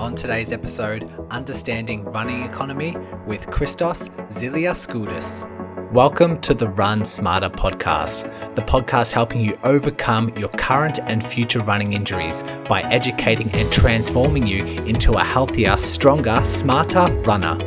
On today's episode, Understanding Running Economy with Christos Ziliaskoudis. Welcome to the Run Smarter podcast, the podcast helping you overcome your current and future running injuries by educating and transforming you into a healthier, stronger, smarter runner.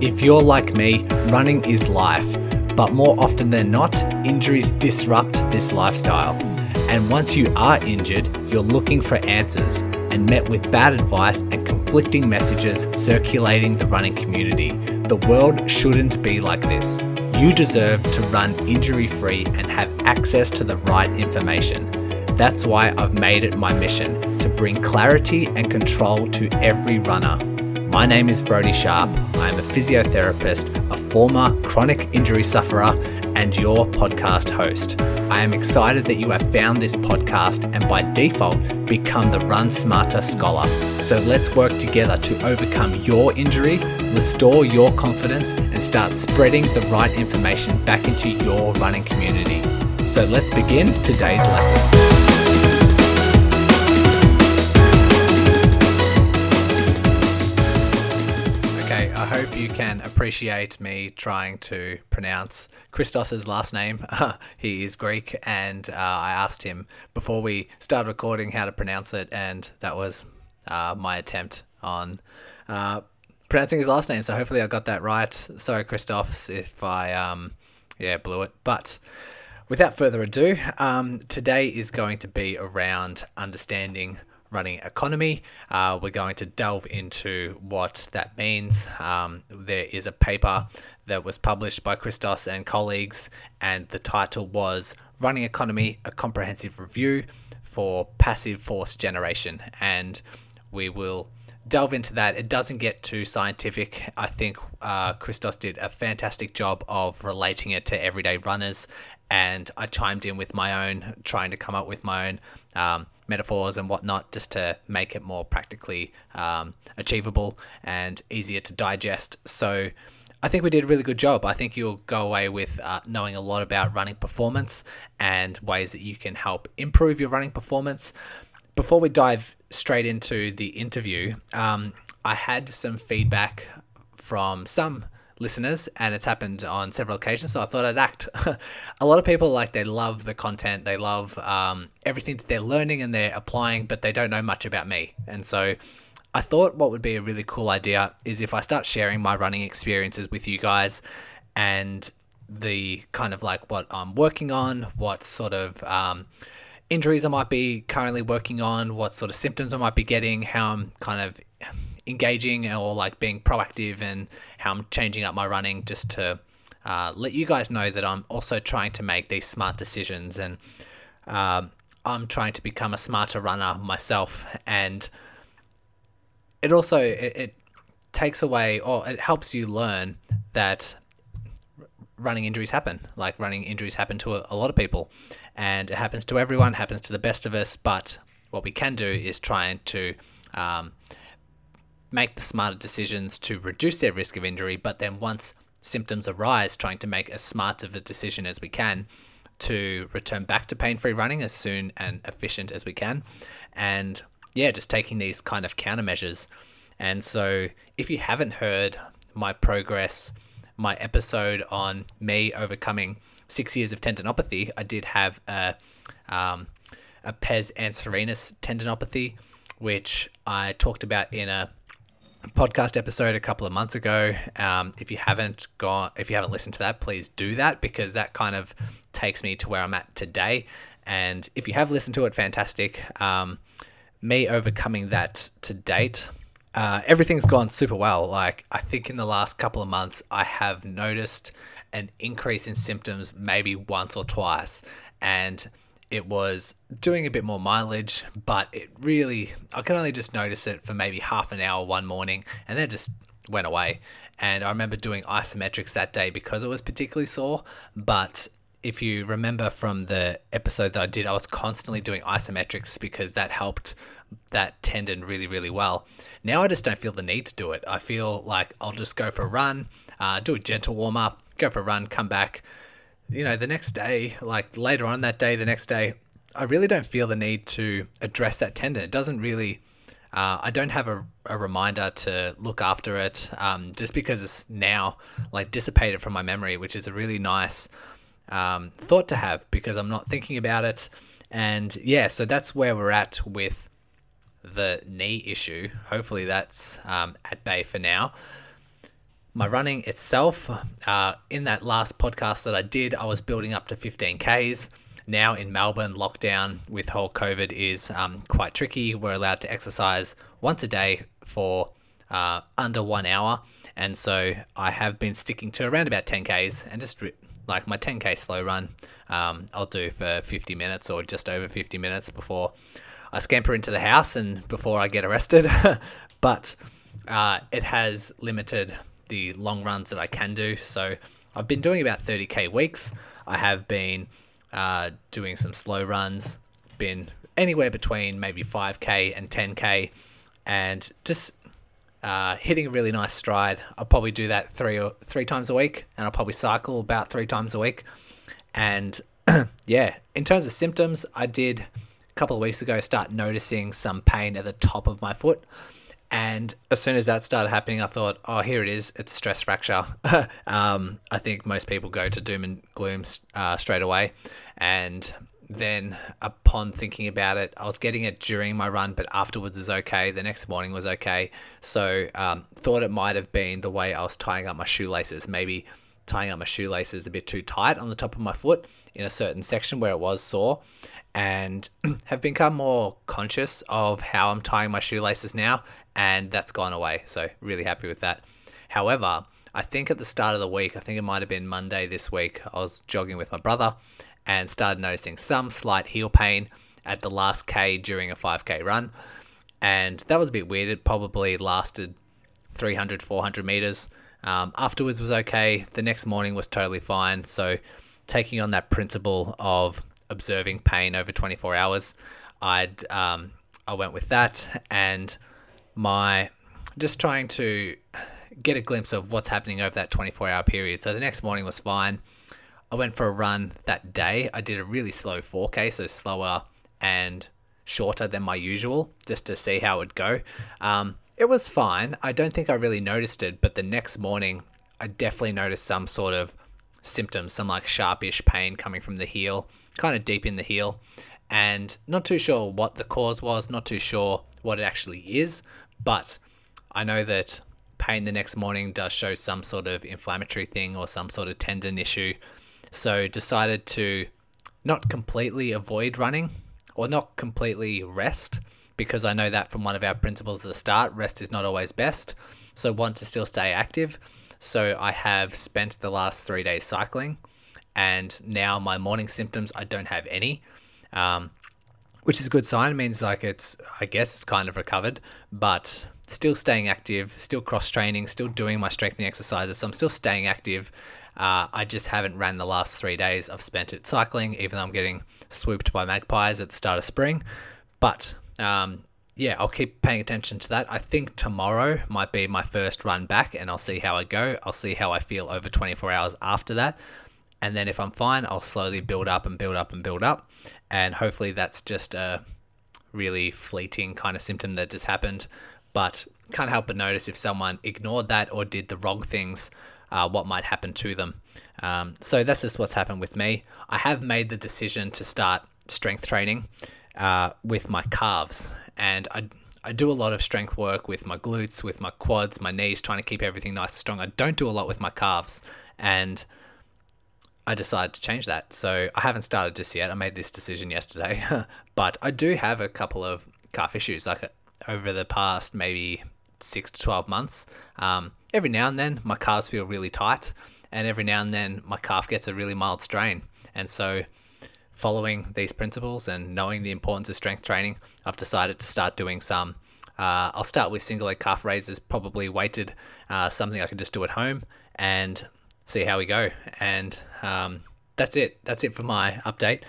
If you're like me, running is life, but more often than not, injuries disrupt this lifestyle. And once you are injured, you're looking for answers and met with bad advice and conflicting messages circulating the running community. The world shouldn't be like this. You deserve to run injury free and have access to the right information. That's why I've made it my mission to bring clarity and control to every runner. My name is Brodie Sharp. I am a physiotherapist, a former chronic injury sufferer, and your podcast host. I am excited that you have found this podcast and by default become the Run Smarter Scholar. So let's work together to overcome your injury, restore your confidence, and start spreading the right information back into your running community. So let's begin today's lesson. You can appreciate me trying to pronounce Christos's last name. he is Greek, and uh, I asked him before we started recording how to pronounce it, and that was uh, my attempt on uh, pronouncing his last name. So hopefully I got that right. Sorry, Christos, if I um, yeah blew it. But without further ado, um, today is going to be around understanding running economy. Uh, we're going to delve into what that means. Um, there is a paper that was published by Christos and colleagues, and the title was Running Economy A Comprehensive Review for Passive Force Generation. And we will delve into that. It doesn't get too scientific. I think uh, Christos did a fantastic job of relating it to everyday runners, and I chimed in with my own, trying to come up with my own um, metaphors and whatnot just to make it more practically um, achievable and easier to digest. So I think we did a really good job. I think you'll go away with uh, knowing a lot about running performance and ways that you can help improve your running performance. Before we dive straight into the interview, um, I had some feedback from some listeners, and it's happened on several occasions. So I thought I'd act. a lot of people like they love the content, they love um, everything that they're learning and they're applying, but they don't know much about me. And so I thought what would be a really cool idea is if I start sharing my running experiences with you guys and the kind of like what I'm working on, what sort of um, injuries I might be currently working on, what sort of symptoms I might be getting, how I'm kind of engaging or like being proactive and how I'm changing up my running just to uh, let you guys know that I'm also trying to make these smart decisions and uh, I'm trying to become a smarter runner myself. And it also it, it takes away or it helps you learn that running injuries happen. Like running injuries happen to a, a lot of people. And it happens to everyone happens to the best of us. But what we can do is trying to um, make the smarter decisions to reduce their risk of injury, but then once symptoms arise, trying to make as smart of a decision as we can to return back to pain free running as soon and efficient as we can. And yeah, just taking these kind of countermeasures. And so if you haven't heard my progress, my episode on me overcoming six years of tendinopathy, I did have a, um, a pes anserinus tendinopathy, which I talked about in a podcast episode a couple of months ago. Um, if you haven't gone, if you haven't listened to that, please do that because that kind of takes me to where I'm at today. And if you have listened to it, fantastic. Um, me overcoming that to date, uh, everything's gone super well. Like I think in the last couple of months, I have noticed an increase in symptoms maybe once or twice, and it was doing a bit more mileage, but it really, I could only just notice it for maybe half an hour one morning and then just went away. And I remember doing isometrics that day because it was particularly sore. But if you remember from the episode that I did, I was constantly doing isometrics because that helped that tendon really, really well. Now I just don't feel the need to do it. I feel like I'll just go for a run, uh, do a gentle warm up, go for a run, come back, you know, the next day, like later on that day, the next day, I really don't feel the need to address that tendon. It doesn't really Uh, I don't have a, a, reminder to look after it um, just because it's now like dissipated from my memory, which is a really nice um, thought to have because I'm not thinking about it. And yeah, so that's where we're at with the knee issue. Hopefully, that's um, at bay for now. My running itself, uh, in that last podcast that I did, I was building up to 15Ks now in Melbourne, lockdown with whole COVID is um, quite tricky. We're allowed to exercise once a day for uh, under one hour. And so I have been sticking to around about 10Ks and just like my 10K slow run, um, I'll do for 50 minutes or just over 50 minutes before I scamper into the house and before I get arrested. but uh, it has limited the long runs that I can do. So I've been doing about 30K weeks. I have been uh, doing some slow runs, been anywhere between maybe 5k and 10k, and just uh, hitting a really nice stride. I'll probably do that three or three times a week, and I'll probably cycle about three times a week. And yeah, in terms of symptoms, I did a couple of weeks ago start noticing some pain at the top of my foot. And as soon as that started happening, I thought, oh, here it is. It's a stress fracture. um, I think most people go to doom and gloom uh, straight away. And then, upon thinking about it, I was getting it during my run, but afterwards is okay. The next morning was okay. So, um, thought it might have been the way I was tying up my shoelaces. Maybe tying up my shoelaces a bit too tight on the top of my foot in a certain section where it was sore and have become more conscious of how I'm tying my shoelaces now, and that's gone away. So, really happy with that. However, I think at the start of the week, I think it might have been Monday this week, I was jogging with my brother and started noticing some slight heel pain at the last K during a 5K run. And that was a bit weird. It probably lasted 300, 400 meters. Um, afterwards was okay. The next morning was totally fine. So, taking on that principle of observing pain over 24 hours. I'd um, I went with that and my just trying to get a glimpse of what's happening over that 24 hour period. So the next morning was fine. I went for a run that day. I did a really slow 4K, so slower and shorter than my usual, just to see how it would go. Um, it was fine. I don't think I really noticed it, but the next morning I definitely noticed some sort of symptoms, some like sharpish pain coming from the heel kind of deep in the heel, and not too sure what the cause was, not too sure what it actually is, but I know that pain the next morning does show some sort of inflammatory thing or some sort of tendon issue. So decided to not completely avoid running or not completely rest because I know that from one of our principles at the start, rest is not always best. So want to still stay active. So I have spent the last three days cycling and now my morning symptoms I don't have any, um, which is a good sign. It means like it's I guess it's kind of recovered, but still staying active, still cross training, still doing my strengthening exercises. So I'm still staying active. Uh, I just haven't ran the last three days. I've spent it cycling, even though I'm getting swooped by magpies at the start of spring. But um, yeah, I'll keep paying attention to that. I think tomorrow might be my first run back, and I'll see how I go. I'll see how I feel over 24 hours after that. And then if I'm fine, I'll slowly build up and build up and build up. And hopefully that's just a really fleeting kind of symptom that just happened. But can't help but notice if someone ignored that or did the wrong things, uh, what might happen to them. Um, so that's just what's happened with me. I have made the decision to start strength training uh, with my calves. And I, I do a lot of strength work with my glutes, with my quads, my knees, trying to keep everything nice and strong. I don't do a lot with my calves. And I decided to change that. So I haven't started just yet. I made this decision yesterday, but I do have a couple of calf issues. Like over the past maybe six to 12 months, um, every now and then my calves feel really tight, and every now and then my calf gets a really mild strain. And so, following these principles and knowing the importance of strength training, I've decided to start doing some. Uh, I'll start with single leg calf raises, probably weighted, uh, something I can just do at home, and see how we go. And um, that's it. That's it for my update.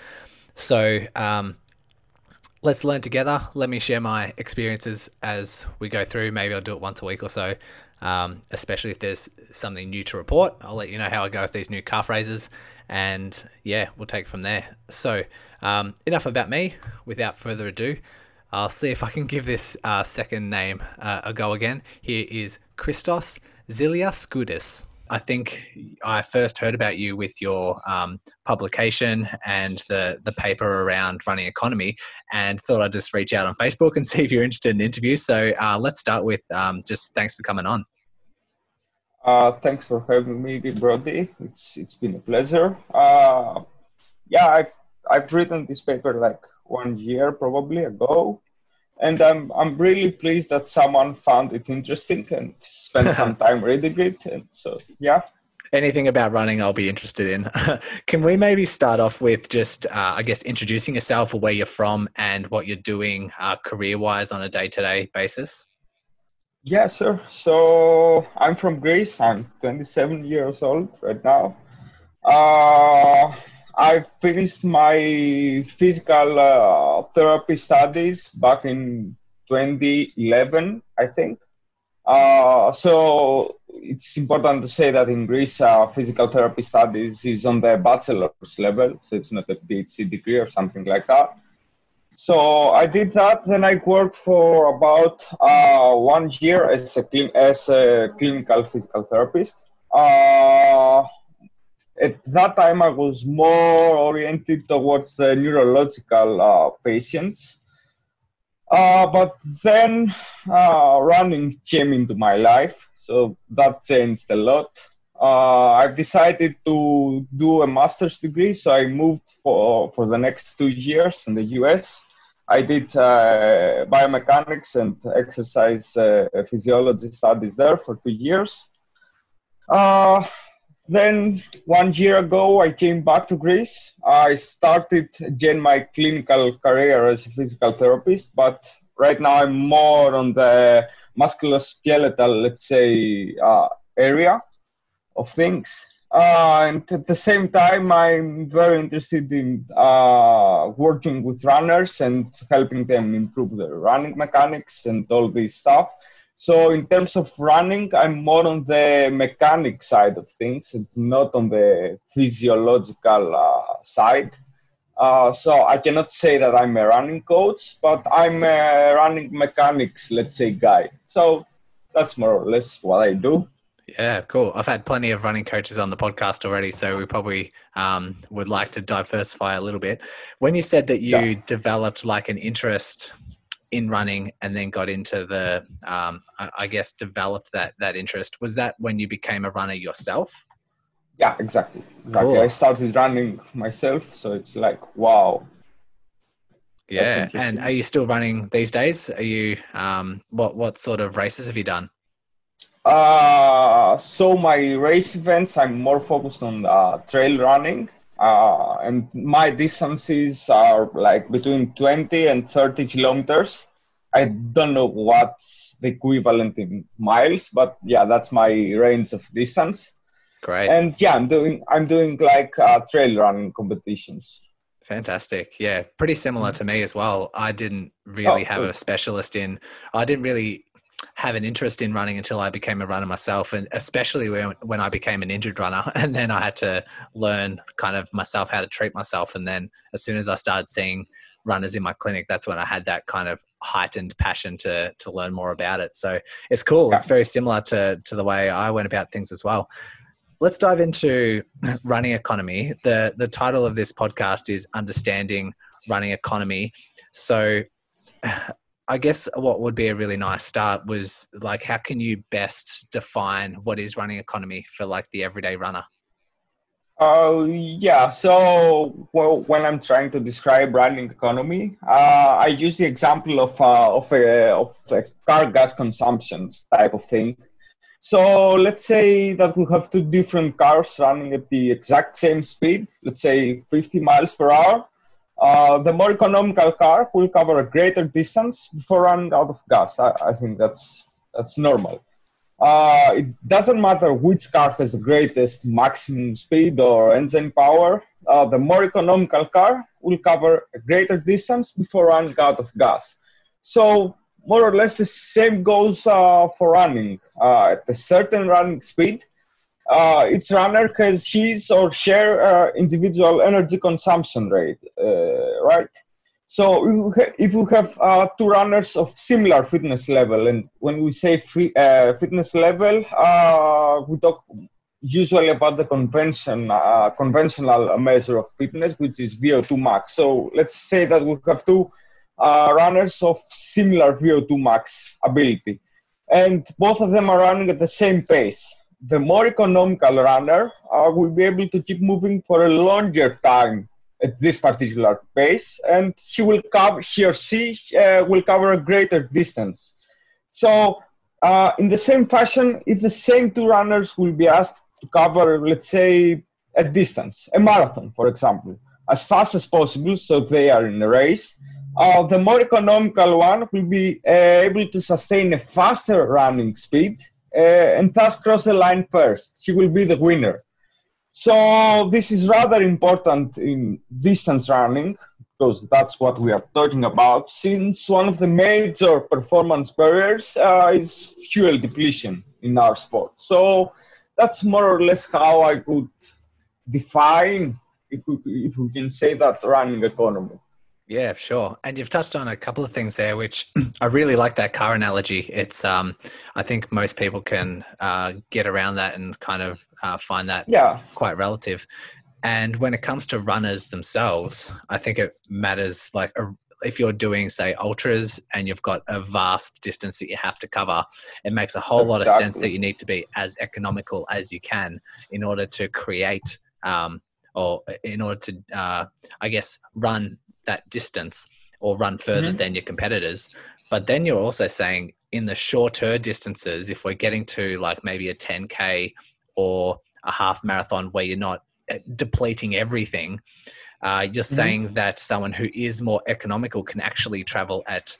So um, let's learn together. Let me share my experiences as we go through. Maybe I'll do it once a week or so. Um, especially if there's something new to report, I'll let you know how I go with these new calf raises, and yeah, we'll take it from there. So, um, enough about me. Without further ado, I'll see if I can give this uh, second name uh, a go again. Here is Christos Ziliaskoudis. I think I first heard about you with your um, publication and the the paper around running economy, and thought I'd just reach out on Facebook and see if you're interested in interviews. So uh, let's start with um, just thanks for coming on. Uh, thanks for having me, Brodie. It's it's been a pleasure. Uh, yeah, I've I've written this paper like one year probably ago, and I'm I'm really pleased that someone found it interesting and spent some time reading it. And so yeah. Anything about running, I'll be interested in. Can we maybe start off with just, uh, I guess, introducing yourself or where you're from and what you're doing uh, career-wise on a day-to-day basis? Yeah, sure. So I'm from Greece. I'm 27 years old right now. Uh, I finished my physical uh, therapy studies back in 2011, I think. Uh, so it's important to say that in Greece, uh, physical therapy studies is on the bachelor's level, so it's not a PhD degree or something like that. So I did that. Then I worked for about uh, one year as a, as a clinical physical therapist. Uh, at that time I was more oriented towards the neurological uh, patients. Uh, but then uh, running came into my life, so that changed a lot. Uh, I've decided to do a master's degree, so I moved for, for the next two years in the US. I did uh, biomechanics and exercise uh, physiology studies there for two years. Then one year ago, I came back to Greece. I started again my clinical career as a physical therapist, but right now I'm more on the musculoskeletal, let's say, uh, area of things. Uh, and at the same time, I'm very interested in uh, working with runners and helping them improve their running mechanics and all this stuff. So in terms of running, I'm more on the mechanic side of things and not on the physiological uh, side. Uh, so I cannot say that I'm a running coach, but I'm a running mechanics, let's say, guy. So that's more or less what I do. Yeah, cool. I've had plenty of running coaches on the podcast already, so we probably um, would like to diversify a little bit. When you said that you yeah. developed like an interest in running and then got into the um, I, guess developed that that interest was that when you became a runner yourself? Yeah exactly exactly. Cool. i started running myself so it's like wow. Yeah and are you still running these days? Are you um, what what sort of races have you done? Uh, so my race events i'm more focused on uh, trail running uh, and my distances are like between 20 and 30 kilometers. I don't know what's the equivalent in miles, but yeah, that's my range of distance. Great. And yeah, I'm doing I'm doing like uh, trail running competitions. Fantastic. Yeah, pretty similar to me as well. I didn't really oh, have good. a specialist in. I didn't really have an interest in running until I became a runner myself, and especially when, when I became an injured runner. And then I had to learn kind of myself how to treat myself. And then as soon as I started seeing runners in my clinic, that's when I had that kind of heightened passion to to learn more about it. So it's cool. Yeah. It's very similar to to the way I went about things as well. Let's dive into running economy. The the title of this podcast is Understanding Running Economy. So I guess what would be a really nice start was like, how can you best define what is running economy for like the everyday runner? Uh, yeah. So well, when I'm trying to describe running economy, uh, I use the example of uh, of a of a car gas consumption type of thing. So let's say that we have two different cars running at the exact same speed, let's say 50 miles per hour. Uh, the more economical car will cover a greater distance before running out of gas. I, I think that's that's normal. Uh, it doesn't matter which car has the greatest maximum speed or engine power. Uh, the more economical car will cover a greater distance before running out of gas. So more or less the same goes uh, for running. Uh, at a certain running speed, uh, each runner has his or her uh, individual energy consumption rate, uh, right? So if we have uh, two runners of similar fitness level, and when we say free, uh, fitness level, uh, we talk usually about the convention, conventional measure of fitness, which is VO2 max. So let's say that we have two runners of similar VO2 max ability, and both of them are running at the same pace. The more economical runner uh, will be able to keep moving for a longer time at this particular pace, and he will cover, he or she uh, will cover a greater distance. So, uh, in the same fashion, if the same two runners will be asked to cover, let's say, a distance, a marathon, for example, as fast as possible, so they are in a race, uh, the more economical one will be uh, able to sustain a faster running speed and thus cross the line first. He will be the winner. So this is rather important in distance running because that's what we are talking about. Since one of the major performance barriers uh, is fuel depletion in our sport. So that's more or less how I could define, if we, if we can say that, running economy. Yeah, sure. And you've touched on a couple of things there, which I really like that car analogy. It's, um, I think most people can uh, get around that and kind of uh, find that yeah. quite relative. And when it comes to runners themselves, I think it matters. Like a, if you're doing, say, ultras and you've got a vast distance that you have to cover, it makes a whole exactly. lot of sense that you need to be as economical as you can in order to create um, or in order to, uh, I guess, run that distance or run further mm-hmm. than your competitors. But then you're also saying in the shorter distances, if we're getting to like maybe a 10K or a half marathon where you're not eh, depleting everything, uh, you're mm-hmm. saying that someone who is more economical can actually travel at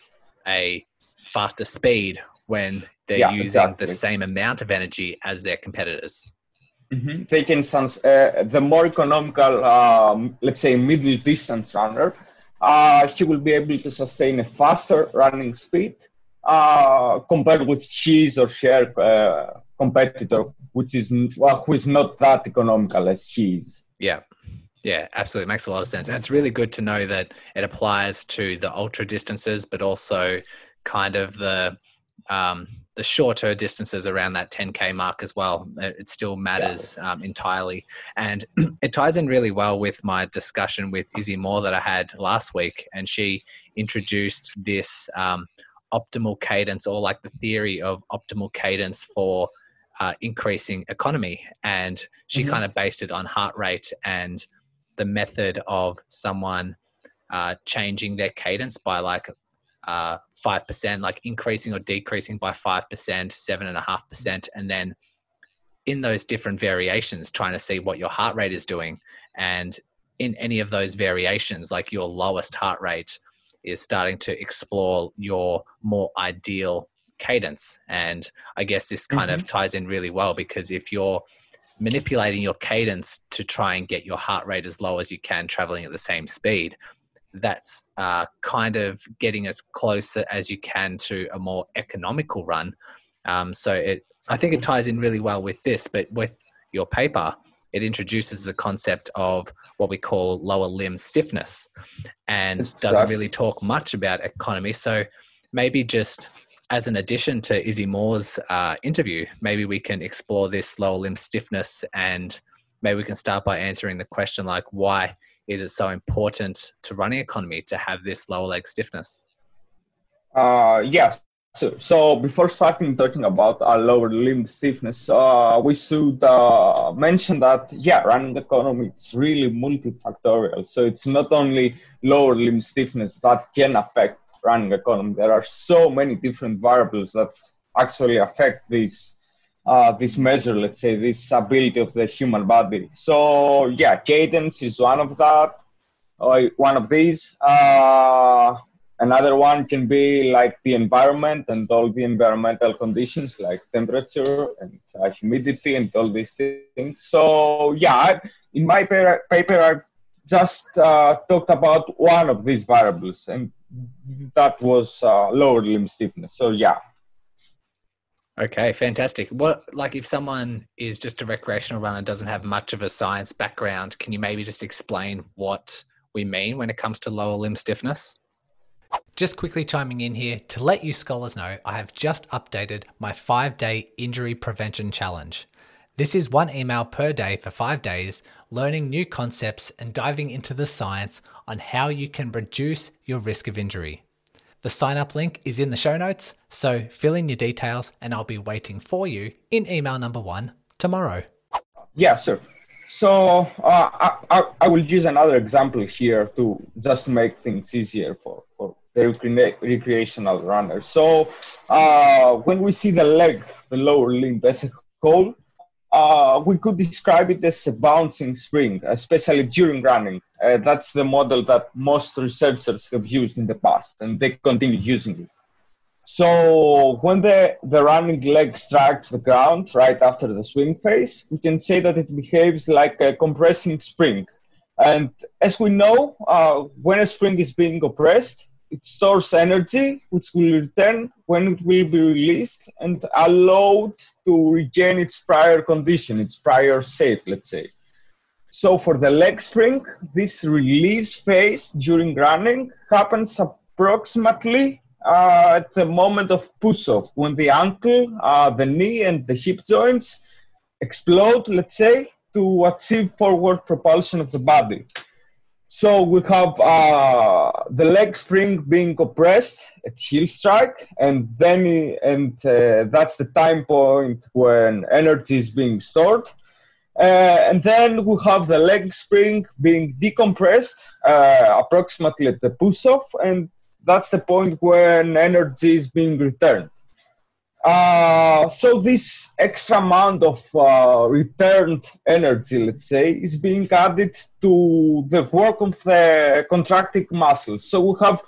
a faster speed when they're yeah, using exactly. the same amount of energy as their competitors. Mm-hmm. Taking uh, the more economical, um, let's say, middle distance runner, uh, he will be able to sustain a faster running speed uh, compared with his or her uh, competitor, which is well, who is not that economical as he is. Yeah. Yeah, absolutely. It makes a lot of sense. And it's really good to know that it applies to the ultra distances, but also kind of the um, the shorter distances around that 10k mark as well it still matters um, entirely. And it ties in really well with my discussion with izzy moore that i had last week and she introduced this um, optimal cadence or like the theory of optimal cadence for uh, increasing economy. And she mm-hmm. kind of based it on heart rate and the method of someone uh, changing their cadence by like uh, 5%, like increasing or decreasing by 5%, 7.5%, and then in those different variations, trying to see what your heart rate is doing. And in any of those variations, like your lowest heart rate is starting to explore your more ideal cadence. And I guess this kind mm-hmm. of ties in really well because if you're manipulating your cadence to try and get your heart rate as low as you can, traveling at the same speed, that's uh, kind of getting as close as you can to a more economical run. Um, so it, I think it ties in really well with this, but with your paper, it introduces the concept of what we call lower limb stiffness and exactly. doesn't really talk much about economy. So maybe just as an addition to Izzy Moore's uh, interview, maybe we can explore this lower limb stiffness and maybe we can start by answering the question like why is it so important to running economy to have this lower leg stiffness? Uh, yes. So, so before starting talking about our lower limb stiffness, uh, we should uh, mention that yeah, running economy it's really multifactorial. So it's not only lower limb stiffness that can affect running economy. There are so many different variables that actually affect this uh, this measure, let's say, this ability of the human body. So yeah, cadence is one of that, uh, one of these. Uh, another one can be like the environment and all the environmental conditions like temperature and uh, humidity and all these things. So yeah, in my paper, paper I've just uh, talked about one of these variables and that was uh, lower limb stiffness. So yeah, Okay, fantastic. What like if someone is just a recreational runner doesn't have much of a science background, can you maybe just explain what we mean when it comes to lower limb stiffness? Just quickly chiming in here to let you scholars know I have just updated my five day injury prevention challenge. This is one email per day for five days, learning new concepts and diving into the science on how you can reduce your risk of injury. The sign up link is in the show notes, so fill in your details and I'll be waiting for you in email number one tomorrow. Yeah, sir. So uh, I, I, I will use another example here to just to make things easier for, for the recreational runners. So uh, when we see the leg, the lower limb as a whole, uh, we could describe it as a bouncing spring, especially during running. Uh, that's the model that most researchers have used in the past, and they continue using it. So when the, the running leg strikes the ground right after the swing phase, we can say that it behaves like a compressing spring. And as we know, uh, when a spring is being compressed, it stores energy which will return when it will be released and allowed to regain its prior condition, its prior shape, let's say. So for the leg spring, this release phase during running happens approximately uh, at the moment of push-off, when the ankle, uh, the knee, and the hip joints explode, let's say, to achieve forward propulsion of the body. So we have uh, the leg spring being compressed at heel strike, and then and uh, that's the time point when energy is being stored. Uh, and then we have the leg spring being decompressed uh, approximately at the push off, and that's the point when energy is being returned. Uh, so this extra amount of uh, returned energy, let's say, is being added to the work of the contracting muscles. So we have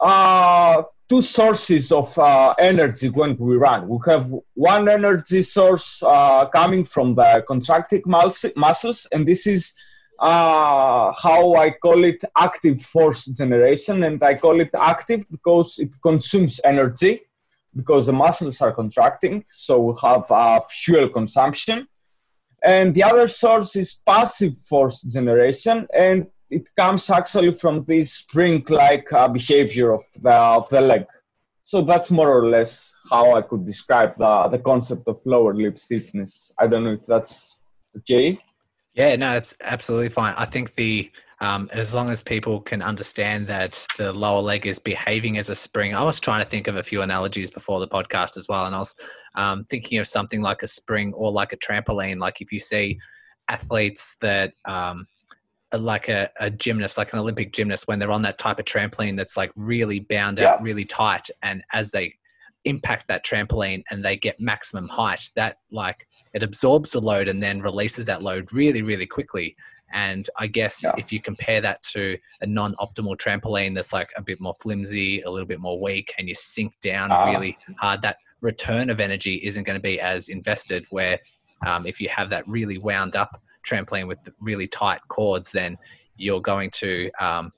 uh, two sources of uh, energy when we run. We have one energy source uh, coming from the contracting muscles, and this is uh, how I call it active force generation. And I call it active because it consumes energy because the muscles are contracting, so we have uh, fuel consumption. And the other source is passive force generation, and it comes actually from this spring-like uh, behavior of the, of the leg. So that's more or less how I could describe the, the concept of lower limb stiffness. I don't know if that's okay. Yeah, no, it's absolutely fine. I think the um, as long as people can understand that the lower leg is behaving as a spring. I was trying to think of a few analogies before the podcast as well, and I was um, thinking of something like a spring or like a trampoline. Like if you see athletes that um, like a, a, gymnast, like an Olympic gymnast, when they're on that type of trampoline that's like really bound yeah. out, really tight, and as they impact that trampoline and they get maximum height, that like it absorbs the load and then releases that load really, really quickly. And I guess yeah. if you compare that to a non optimal trampoline that's like a bit more flimsy, a little bit more weak, and you sink down uh, really hard, that return of energy isn't going to be as invested. Where um, if you have that really wound up trampoline with really tight cords, then you're going to, um,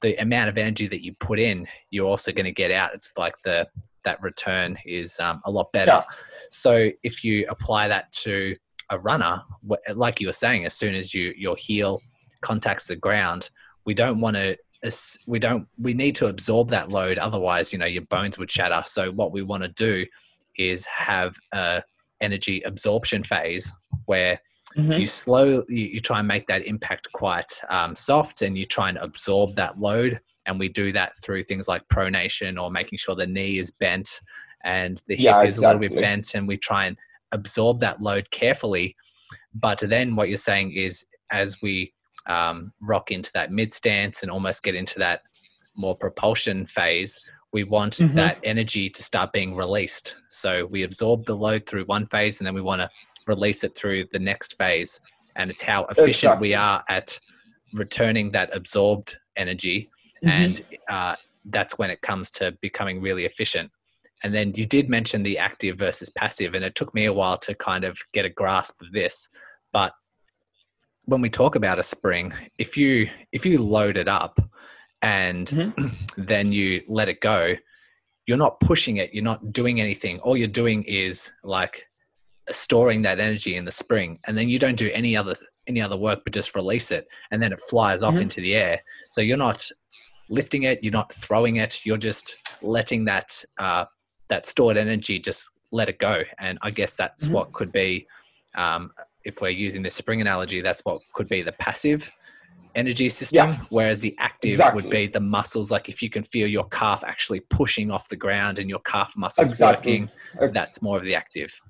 the amount of energy that you put in, you're also going to get out. It's like the, that return is um, a lot better. Yeah. So if you apply that to a runner, like you were saying, as soon as you your heel contacts the ground, we don't want to we don't we need to absorb that load otherwise you know your bones would shatter. So what we want to do is have a energy absorption phase where mm-hmm. you slow you, you, try and make that impact quite um, soft and you try and absorb that load. And we do that through things like pronation or making sure the knee is bent and the hip yeah, is a little bit bent and we try and absorb that load carefully. But then what you're saying is as we um, rock into that mid stance and almost get into that more propulsion phase, we want mm-hmm. that energy to start being released. So we absorb the load through one phase and then we want to release it through the next phase. And it's how efficient exactly. we are at returning that absorbed energy. Mm-hmm. And uh, that's when it comes to becoming really efficient. And then you did mention the active versus passive, and it took me a while to kind of get a grasp of this. But when we talk about a spring, if you if you load it up and mm-hmm. then you let it go, you're not pushing it, you're not doing anything. All you're doing is like storing that energy in the spring, and then you don't do any other any other work but just release it, and then it flies off mm-hmm. into the air. So you're not lifting it, you're not throwing it, you're just letting that uh, that stored energy just let it go. And I guess that's mm-hmm. what could be, um, if we're using the spring analogy, that's what could be the passive energy system, yeah. whereas the active exactly. would be the muscles. Like if you can feel your calf actually pushing off the ground and your calf muscles exactly. working, that's more of the active.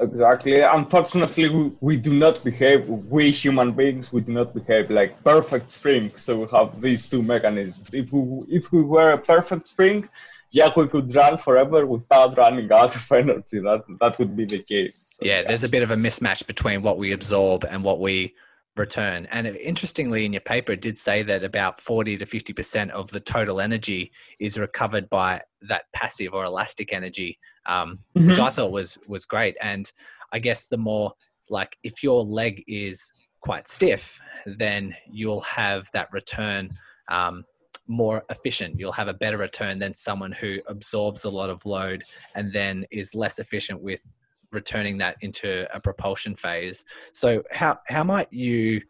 Exactly. Unfortunately, we, we, do not behave, we human beings, we do not behave like perfect spring. So we have these two mechanisms. If we, if we were a perfect spring, yeah, we could run forever without running out of energy. That, that would be the case. So, yeah, yeah, there's a bit of a mismatch between what we absorb and what we return. And interestingly, in your paper, it did say that about 40 to 50% of the total energy is recovered by that passive or elastic energy, um, mm-hmm. which I thought was, was great. And I guess the more like if your leg is quite stiff, then you'll have that return um, more efficient. You'll have a better return than someone who absorbs a lot of load and then is less efficient with returning that into a propulsion phase. So how how might you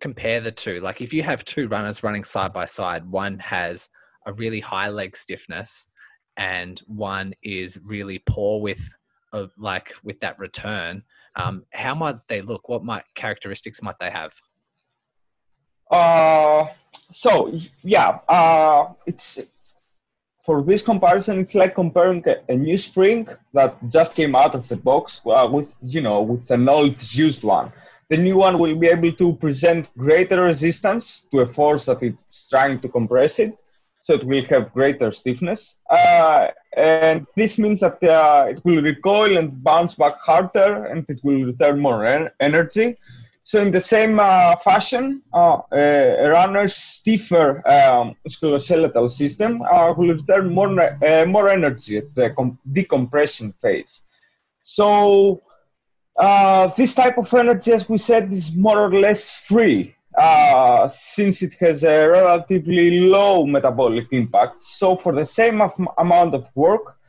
compare the two? Like if you have two runners running side by side, one has a really high leg stiffness and one is really poor with uh, like with that return. Um, how might they look? What might characteristics might they have? Uh, so yeah, uh, it's for this comparison, it's like comparing a, new spring that just came out of the box uh, with, you know, with an old used one. The new one will be able to present greater resistance to a force that it's trying to compress it, so it will have greater stiffness. Uh, and this means that uh, it will recoil and bounce back harder, and it will return more en- energy. So in the same uh, fashion, uh, a runner's stiffer um, system uh, will return more, uh, more energy at the com- decompression phase. So uh, this type of energy, as we said, is more or less free uh, since it has a relatively low metabolic impact. So for the same af- amount of work, uh,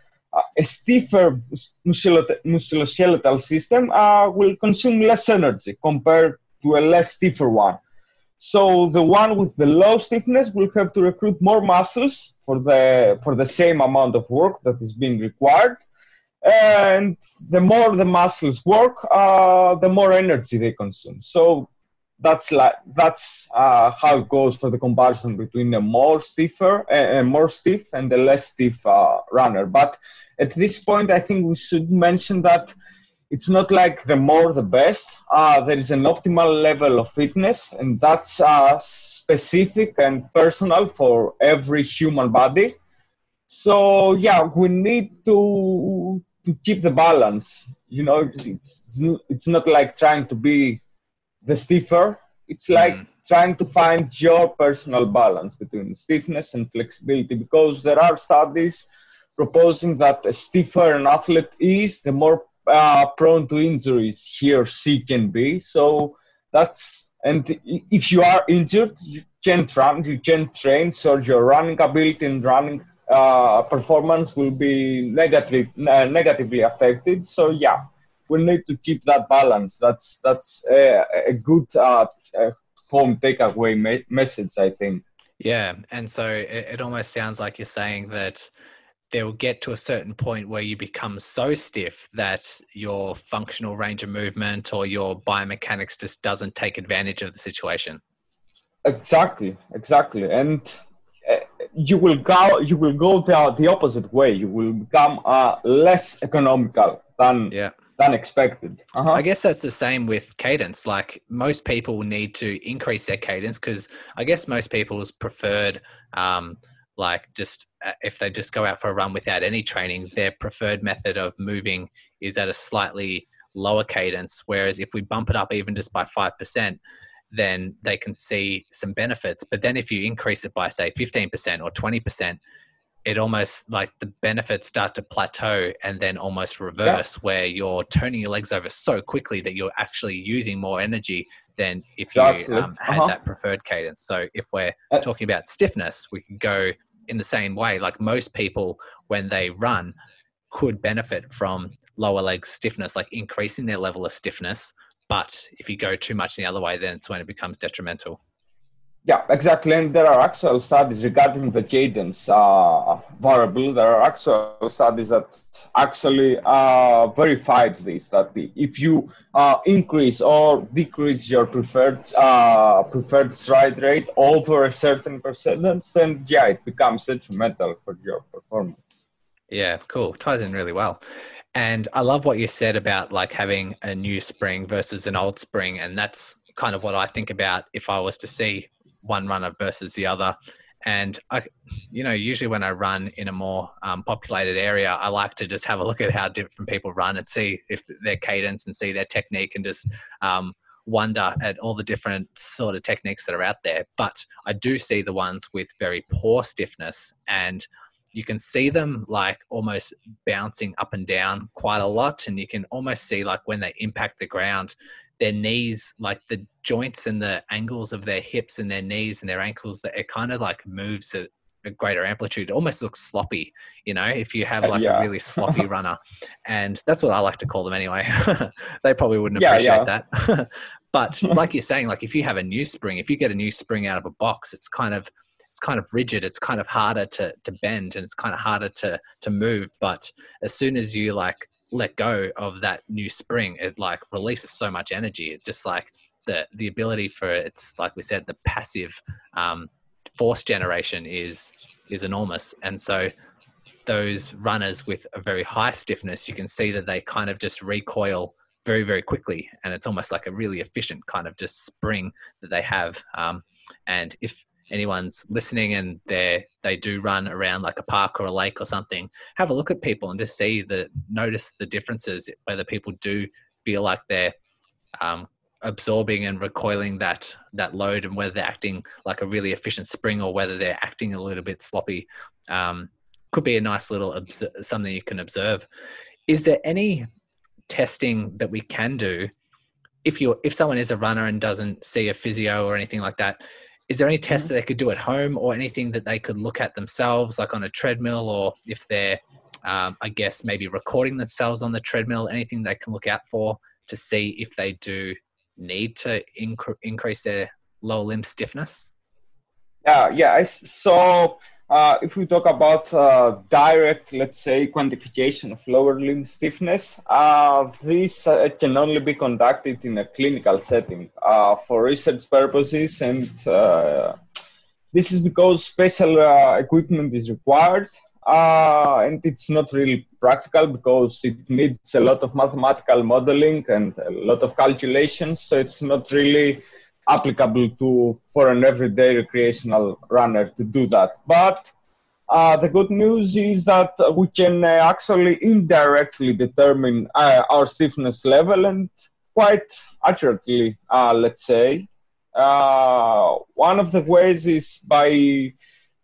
a stiffer musculoskeletal system uh, will consume less energy compared to a less stiffer one. So the one with the low stiffness will have to recruit more muscles for the for the same amount of work that is being required, and the more the muscles work, uh, the more energy they consume. So that's like that's uh, how it goes for the comparison between a more stiffer, a, more stiff, and a less stiff uh, runner. But at this point, I think we should mention that it's not like the more the best. Uh, there is an optimal level of fitness, and that's uh, specific and personal for every human body. So yeah, we need to to keep the balance. You know, it's it's not like trying to be the stiffer. It's like mm. trying to find your personal balance between stiffness and flexibility because there are studies proposing that the stiffer an athlete is, the more uh, prone to injuries he or she can be. So that's and if you are injured, you can't run, you can't train, so your running ability and running uh, performance will be negatively uh, negatively affected. So yeah, we need to keep that balance. That's that's a, a good uh, home takeaway me- message, I think. Yeah, and so it, it almost sounds like you're saying that there will get to a certain point where you become so stiff that your functional range of movement or your biomechanics just doesn't take advantage of the situation. Exactly, exactly, and uh, you will go you will go the, the opposite way. You will become uh, less economical than yeah than expected. Uh-huh. I guess that's the same with cadence. Like most people need to increase their cadence because I guess most people's preferred, um, like just uh, if they just go out for a run without any training, their preferred method of moving is at a slightly lower cadence. Whereas if we bump it up even just by five percent, then they can see some benefits. But then if you increase it by say fifteen percent or twenty percent, it almost like the benefits start to plateau and then almost reverse yeah. where you're turning your legs over so quickly that you're actually using more energy than if exactly. you um, had uh-huh. that preferred cadence. So if we're uh, talking about stiffness, we can go in the same way. Like most people, when they run, could benefit from lower leg stiffness, like increasing their level of stiffness. But if you go too much the other way, then it's when it becomes detrimental. Yeah, exactly. And there are actual studies regarding the cadence uh, variable. There are actual studies that actually uh, verified this. That if you uh, increase or decrease your preferred uh, preferred stride rate over a certain percentage, then yeah, it becomes detrimental for your performance. Yeah, cool. Ties in really well. And I love what you said about like having a new spring versus an old spring, and that's kind of what I think about if I was to see one runner versus the other. And I, you know, usually when I run in a more um, populated area, I like to just have a look at how different people run and see if their cadence and see their technique and just um, wonder at all the different sort of techniques that are out there. But I do see the ones with very poor stiffness and you can see them like almost bouncing up and down quite a lot and you can almost see like when they impact the ground their knees, like the joints and the angles of their hips and their knees and their ankles, that it kind of like moves at a greater amplitude. It almost looks sloppy, you know, if you have uh, like yeah. a really sloppy runner. And that's what I like to call them anyway. they probably wouldn't appreciate yeah, yeah. that. but like you're saying, like if you have a new spring, if you get a new spring out of a box, it's kind of it's kind of rigid it's kind of harder to to bend and it's kind of harder to to move but as soon as you like let go of that new spring, it like releases so much energy. It's just like the the ability for it's like we said, the passive um, force generation is is enormous, and so those runners with a very high stiffness, you can see that they kind of just recoil very very quickly, and it's almost like a really efficient kind of just spring that they have. Um, and if anyone's listening and they they do run around like a park or a lake or something, have a look at people and just see the notice the differences whether people do feel like they're um, absorbing and recoiling that that load and whether they're acting like a really efficient spring or whether they're acting a little bit sloppy. Um, could be a nice little obs- something you can observe. Is there any testing that we can do if you if someone is a runner and doesn't see a physio or anything like that is there any tests mm-hmm. that they could do at home or anything that they could look at themselves like on a treadmill or if they're um, i guess maybe recording themselves on the treadmill anything they can look out for to see if they do need to inc- increase their lower limb stiffness yeah yeah so uh, if we talk about uh, direct, let's say, quantification of lower limb stiffness, uh, this uh, can only be conducted in a clinical setting uh, for research purposes. And uh, this is because special equipment is required. and it's not really practical because it needs a lot of mathematical modeling and a lot of calculations. So it's not really applicable to for an everyday recreational runner to do that. But uh, the good news is that we can uh, actually indirectly determine uh, our stiffness level and quite accurately, uh, let's say. Uh, one of the ways is by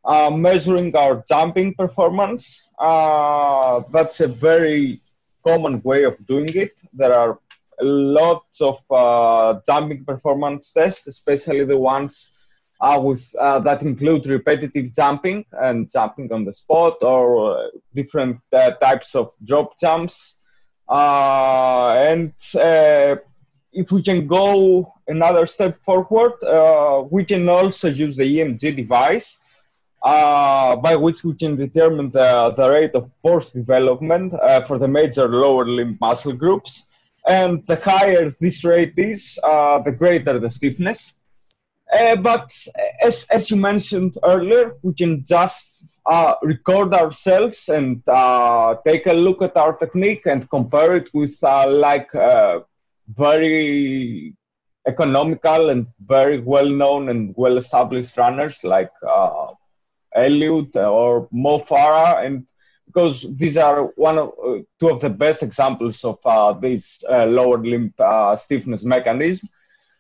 uh, measuring our jumping performance. that's a very common way of doing it. There are lots of uh, jumping performance tests, especially the ones uh, with uh, that include repetitive jumping and jumping on the spot or uh, different uh, types of drop jumps. Uh, and if we can go another step forward, we can also use the EMG device. by which we can determine the, the rate of force development for the major lower limb muscle groups and the higher this rate is, uh, the greater the stiffness. Uh, but as, as you mentioned earlier, we can just uh, record ourselves and uh, take a look at our technique and compare it with uh, like uh, very economical and very well known and well established runners like Eliud or Mo Farah and because these are one of uh, two of the best examples of uh, this uh, lower limb uh, stiffness mechanism.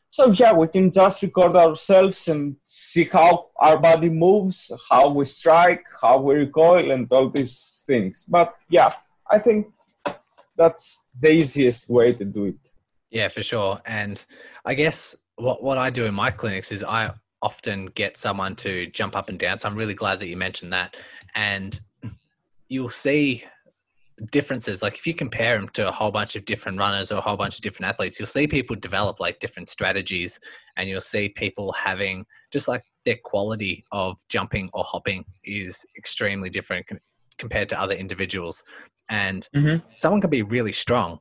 So yeah, we can just record ourselves and see how our body moves, how we strike, how we recoil, and all these things. But yeah, I think that's the easiest way to do it. Yeah, for sure. And I guess what what I do in my clinics is I often get someone to jump up and down. So I'm really glad that you mentioned that. And you'll see differences like if you compare them to a whole bunch of different runners or a whole bunch of different athletes you'll see people develop like different strategies and you'll see people having just like their quality of jumping or hopping is extremely different compared to other individuals. And mm-hmm. someone can be really strong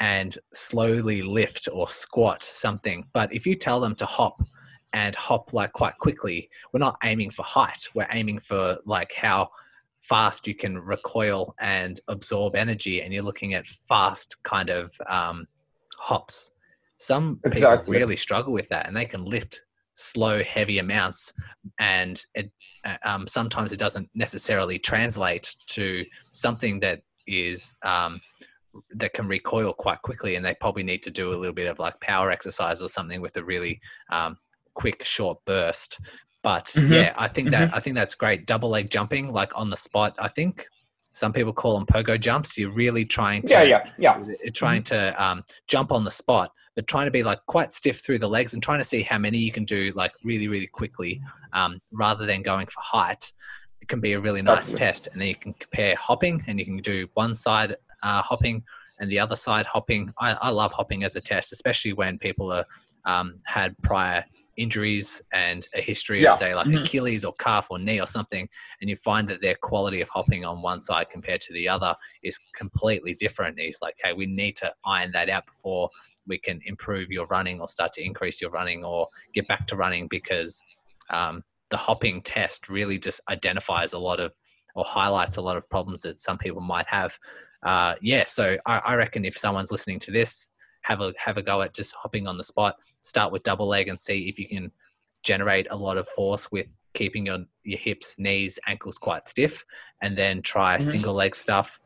and slowly lift or squat something. But if you tell them to hop and hop like quite quickly, we're not aiming for height. We're aiming for like how fast you can recoil and absorb energy. And you're looking at fast kind of um, hops. Some exactly. people really struggle with that and they can lift slow, heavy amounts. And it, uh, um, sometimes it doesn't necessarily translate to something that is um, that can recoil quite quickly, and they probably need to do a little bit of like power exercise or something with a really um, quick, short burst. But mm-hmm. yeah, I think that mm-hmm. I think that's great. Double leg jumping, like on the spot. I think some people call them pogo jumps. You're really trying to yeah yeah yeah trying mm-hmm. to um, jump on the spot, but trying to be like quite stiff through the legs and trying to see how many you can do like really really quickly, um, rather than going for height. It can be a really nice Absolutely. test, and then you can compare hopping, and you can do one side uh, hopping and the other side hopping. I, I, love hopping as a test, especially when people are um, had prior injuries and a history yeah. of say like mm-hmm. Achilles or calf or knee or something, and you find that their quality of hopping on one side compared to the other is completely different. He's like, hey, we need to iron that out before we can improve your running or start to increase your running or get back to running because um, the hopping test really just identifies a lot of or highlights a lot of problems that some people might have. Uh, yeah, so I, I reckon if someone's listening to this, have a have a go at just hopping on the spot. Start with double leg and see if you can generate a lot of force with keeping your your hips, knees, ankles quite stiff, and then try mm-hmm. single leg stuff.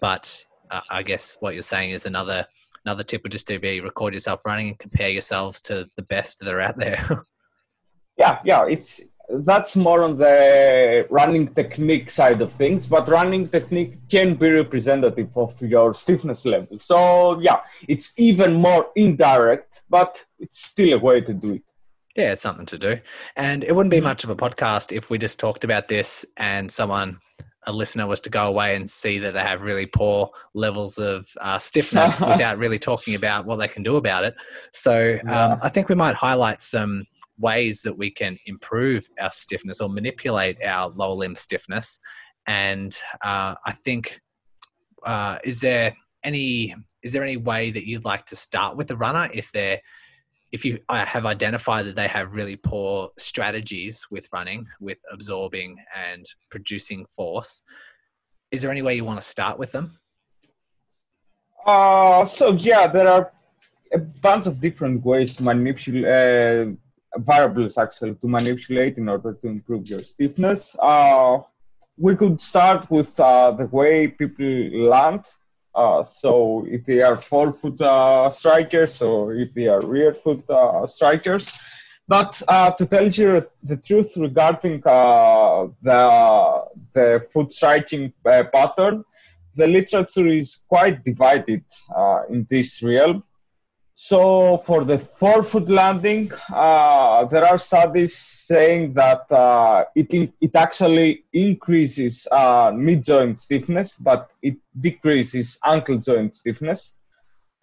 But uh, I guess what you're saying is another another tip would just to be record yourself running and compare yourselves to the best that are out there. yeah, yeah, it's that's more on the running technique side of things, but running technique can be representative of your stiffness level. So yeah, it's even more indirect, but it's still a way to do it. Yeah, it's something to do. And it wouldn't be mm-hmm. much of a podcast if we just talked about this and someone, a listener, was to go away and see that they have really poor levels of uh, stiffness without really talking about what they can do about it. So um, yeah. I think we might highlight some ways that we can improve our stiffness or manipulate our lower limb stiffness. And uh, I think, uh, is there any is there any way that you'd like to start with the runner if they're if you have identified that they have really poor strategies with running, with absorbing and producing force, is there any way you want to start with them? Uh, so yeah, there are a bunch of different ways to manipulate uh, variables actually to manipulate in order to improve your stiffness. Uh, we could start with uh, the way people land. Uh, so if they are forefoot uh, strikers or if they are rear foot uh, strikers. But uh, to tell you the truth regarding the, the foot striking pattern, the literature is quite divided in this realm. So for the forefoot landing, uh, there are studies saying that uh, it it actually increases uh, mid joint stiffness, but it decreases ankle joint stiffness.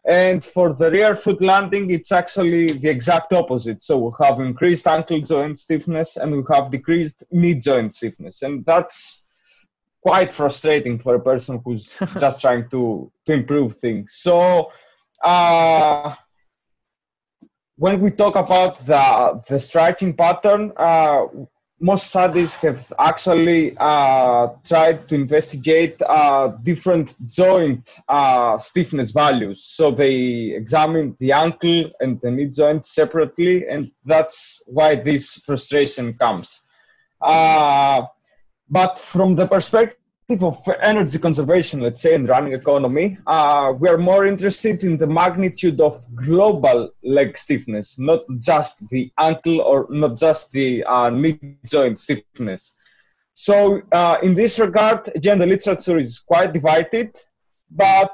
And for the rear foot landing, it's actually the exact opposite. So we have increased ankle joint stiffness and we have decreased mid joint stiffness, and that's quite frustrating for a person who's just trying to to improve things. So uh, when we talk about the, the striking pattern, uh, most studies have actually uh, tried to investigate uh, different joint uh, stiffness values. So they examined the ankle and the knee joint separately, and that's why this frustration comes. Uh, but from the perspective of energy conservation, let's say, in running economy, uh, we are more interested in the magnitude of global leg stiffness, not just the ankle or not just the uh, mid joint stiffness. So, uh, in this regard, again, the literature is quite divided, but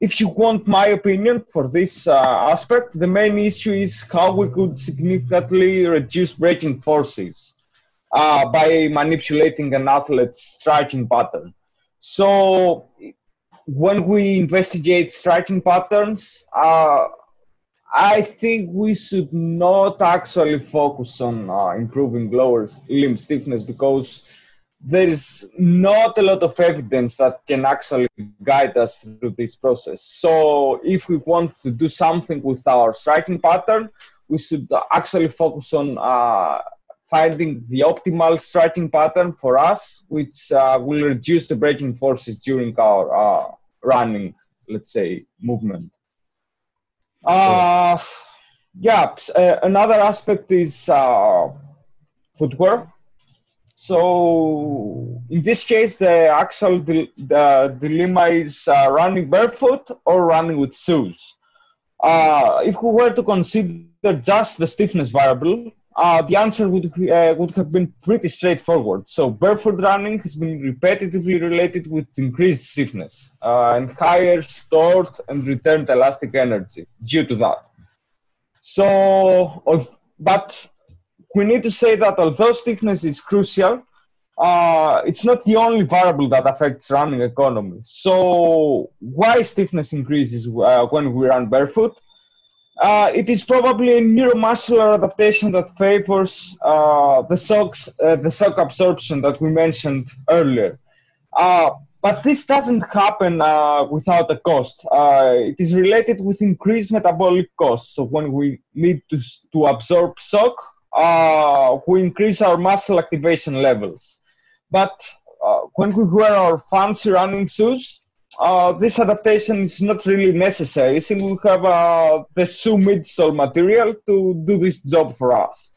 if you want my opinion for this uh, aspect, the main issue is how we could significantly reduce braking forces uh, by manipulating an athlete's striking pattern. So when we investigate striking patterns, uh, I think we should not actually focus on uh, improving lower limb stiffness because there is not a lot of evidence that can actually guide us through this process. So, if we want to do something with our striking pattern, we should actually focus on uh, finding the optimal striking pattern for us, which uh, will reduce the braking forces during our uh, running, let's say, movement. Uh, yeah, uh, another aspect is uh, footwear. So in this case, the actual the, dilemma is uh, running barefoot or running with shoes. If we were to consider just the stiffness variable, uh, the answer would uh, would have been pretty straightforward. So barefoot running has been repetitively related with increased stiffness uh, and higher stored and returned elastic energy due to that. So, but we need to say that although stiffness is crucial, uh, it's not the only variable that affects running economy. So, why stiffness increases uh, when we run barefoot? Uh, it is probably a neuromuscular adaptation that favors uh, the socks, uh, the shock absorption that we mentioned earlier. Uh, but this doesn't happen uh, without a cost. Uh, it is related with increased metabolic costs. So when we need to, to absorb shock, we increase our muscle activation levels. But when we wear our fancy running shoes, uh, this adaptation is not really necessary since we have uh, the midsole material to do this job for us.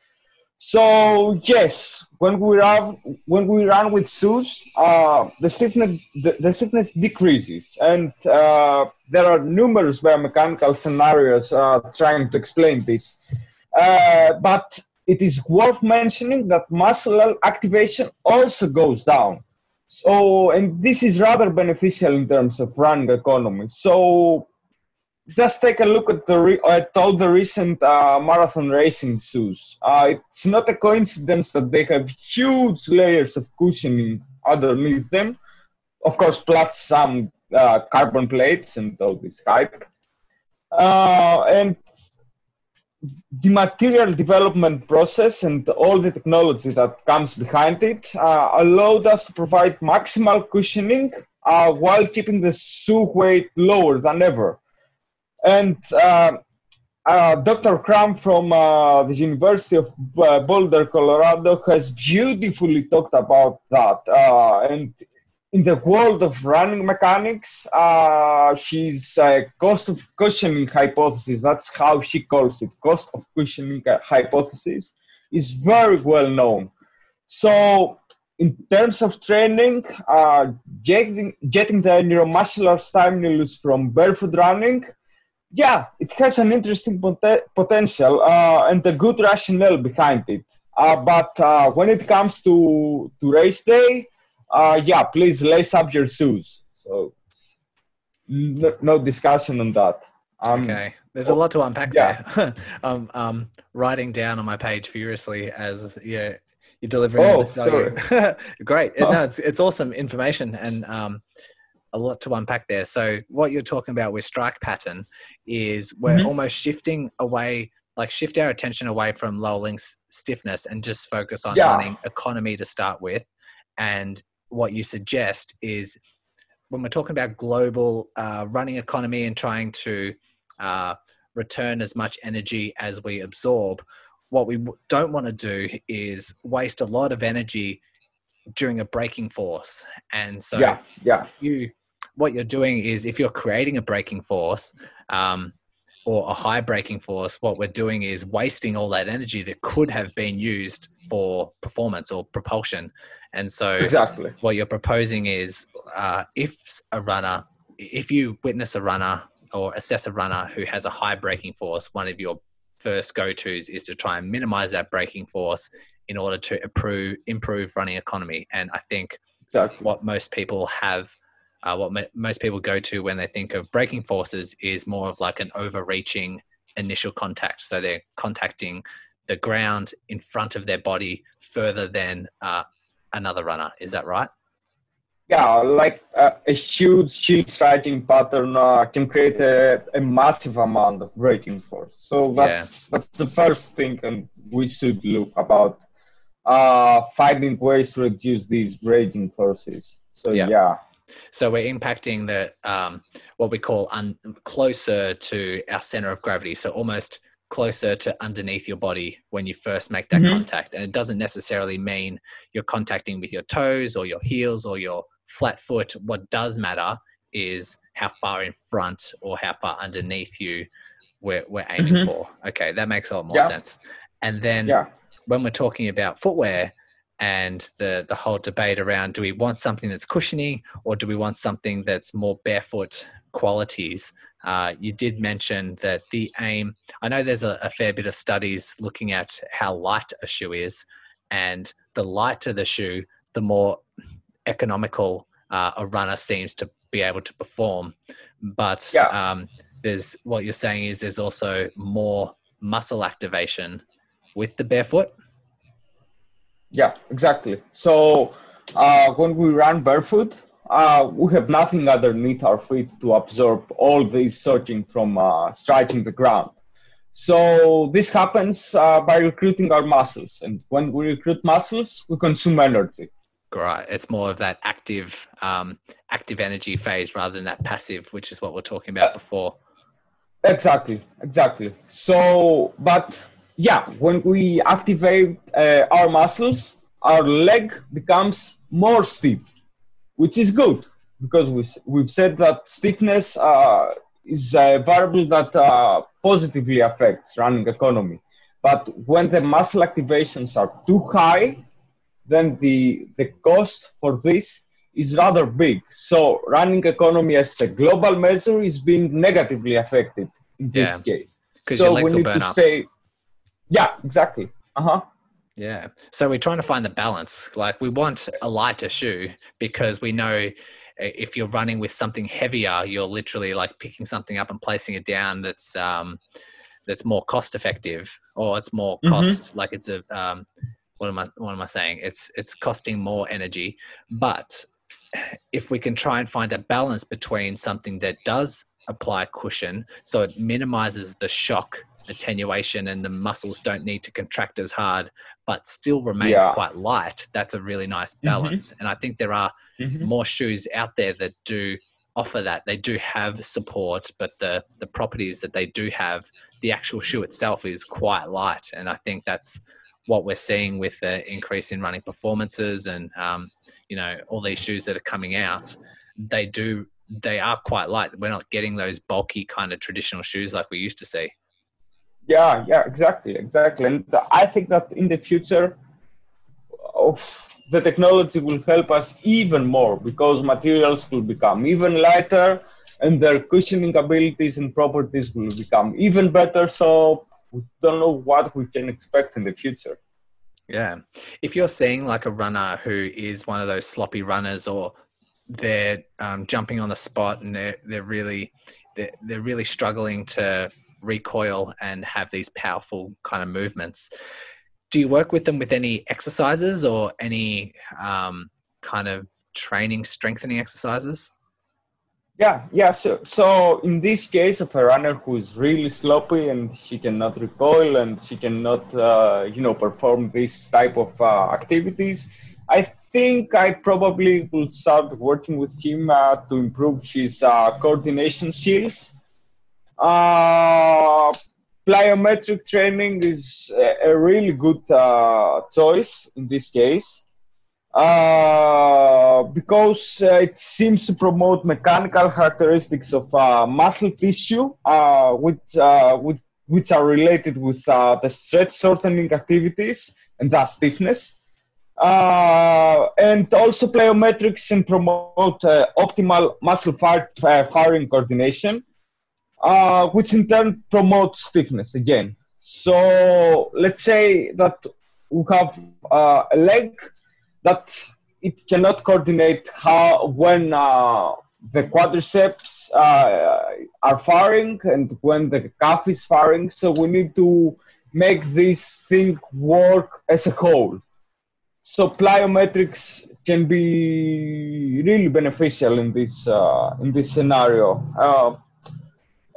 So yes, when we run when we run with shoes, uh, the stiffness the, the, stiffness decreases, and uh, there are numerous biomechanical scenarios uh, trying to explain this. Uh, but it is worth mentioning that muscle activation also goes down. So, and this is rather beneficial in terms of running economy. So, just take a look at the re- at all the recent uh, marathon racing shoes. Uh, it's not a coincidence that they have huge layers of cushioning underneath them. Of course, plus some uh, carbon plates and all this hype. Uh, and the material development process and all the technology that comes behind it uh, allowed us to provide maximal cushioning uh, while keeping the shoe weight lower than ever. And uh, uh Dr. Kram from uh, the University of uh, Boulder, Colorado, has beautifully talked about that. and in the world of running mechanics, uh, his uh, cost of cushioning hypothesis, that's how she calls it, cost of cushioning hypothesis, is very well known. So, in terms of training, uh, getting, getting the neuromuscular stimulus from barefoot running, yeah, it has an interesting pot- potential uh, and a good rationale behind it. Uh, but uh, when it comes to, to race day, uh, yeah, please lace up your shoes. So no, no discussion on that. Um, okay, there's a lot to unpack yeah. there. I'm um, writing down on my page furiously as yeah, you're delivering. Oh, sorry. Great. Oh. No, it's it's awesome information and um, a lot to unpack there. So what you're talking about with strike pattern is we're mm-hmm. almost shifting away like shift our attention away from low links stiffness and just focus on yeah. running economy to start with and what you suggest is when we're talking about global uh, running economy and trying to uh, return as much energy as we absorb, what we don't want to do is waste a lot of energy during a braking force. And so, yeah, yeah. you what you're doing is if you're creating a braking force, um, or a high braking force, what we're doing is wasting all that energy that could have been used for performance or propulsion. And so, exactly what you're proposing is uh, if a runner, if you witness a runner or assess a runner who has a high braking force, one of your first go tos is to try and minimize that braking force in order to improve improve running economy. And I think exactly. what most people have uh, what me- most people go to when they think of braking forces is more of like an overreaching initial contact. So they're contacting the ground in front of their body further than uh, another runner. Is that right? yeah, like uh, a huge heel striking pattern uh, can create a, a, massive amount of braking force. So that's yeah. that's the first thing, and we should look about uh, finding ways to reduce these braking forces. So yeah. yeah. So we're impacting the um, what we call un- closer to our center of gravity. So almost closer to underneath your body when you first make that mm-hmm. contact. And it doesn't necessarily mean you're contacting with your toes or your heels or your flat foot. What does matter is how far in front or how far underneath you we're, we're aiming mm-hmm. for. Okay, that makes a lot more yeah. sense. And then yeah. when we're talking about footwear and the, the whole debate around do we want something that's cushiony or do we want something that's more barefoot qualities? Uh, you did mention that the aim, I know there's a, a fair bit of studies looking at how light a shoe is, and the lighter the shoe, the more economical uh, a runner seems to be able to perform. But yeah. um, there's what you're saying is there's also more muscle activation with the barefoot. Yeah, exactly. So uh, when we run barefoot, uh, we have nothing underneath our feet to absorb all this surging from uh, striking the ground. So this happens uh, by recruiting our muscles, and when we recruit muscles, we consume energy. Right. It's more of that active, um, active energy phase rather than that passive, which is what we're talking about before. Exactly. Exactly. So, but yeah, when we activate uh, our muscles, our leg becomes more stiff, which is good because we, we've said that stiffness uh, is a variable that uh, positively affects running economy. But when the muscle activations are too high, then the, the cost for this is rather big. So running economy as a global measure is being negatively affected in this yeah. case. So we need to stay. Yeah, exactly. Uh huh. Yeah. So we're trying to find the balance. Like we want a lighter shoe because we know if you're running with something heavier, you're literally like picking something up and placing it down. That's um, that's more cost effective, or it's more mm-hmm. cost mm-hmm. like it's a um, what am I what am I saying? It's it's costing more energy, but if we can try and find a balance between something that does apply cushion, so it minimizes the shock attenuation and the muscles don't need to contract as hard, but still remains yeah. quite light. That's a really nice mm-hmm. balance, mm-hmm. and I think there are mm-hmm. more shoes out there that do offer that. They do have support, but the the properties that they do have, the actual shoe itself is quite light, and I think that's what we're seeing with the increase in running performances and um, you know all these shoes that are coming out they do they are quite light we're not getting those bulky kind of traditional shoes like we used to see yeah yeah exactly exactly and i think that in the future of the technology will help us even more because materials will become even lighter and their cushioning abilities and properties will become even better so we don't know what we can expect in the future. Yeah. If you're seeing like a runner who is one of those sloppy runners or they're um, jumping on the spot and they're, they're really they're, they're really struggling to recoil and have these powerful kind of movements do you work with them with any exercises or any um, kind of training strengthening exercises yeah, yeah. So, so in this case of a runner who is really sloppy and she cannot recoil and she cannot, uh, you know, perform this type of uh, activities, I think I probably will start working with him uh, to improve his uh, coordination skills. Uh, plyometric training is a, a really good uh, choice in this case uh, because uh, it seems to promote mechanical characteristics of uh, muscle tissue, uh, which, uh, which, which are related with the stretch shortening activities and thus stiffness. and also plyometrics and promote optimal muscle fire, firing coordination, which in turn promotes stiffness again. So let's say that we have a leg that it cannot coordinate how when uh, the quadriceps uh, are firing and when the calf is firing. So we need to make this thing work as a whole. so plyometrics can be really beneficial in this uh, in this scenario.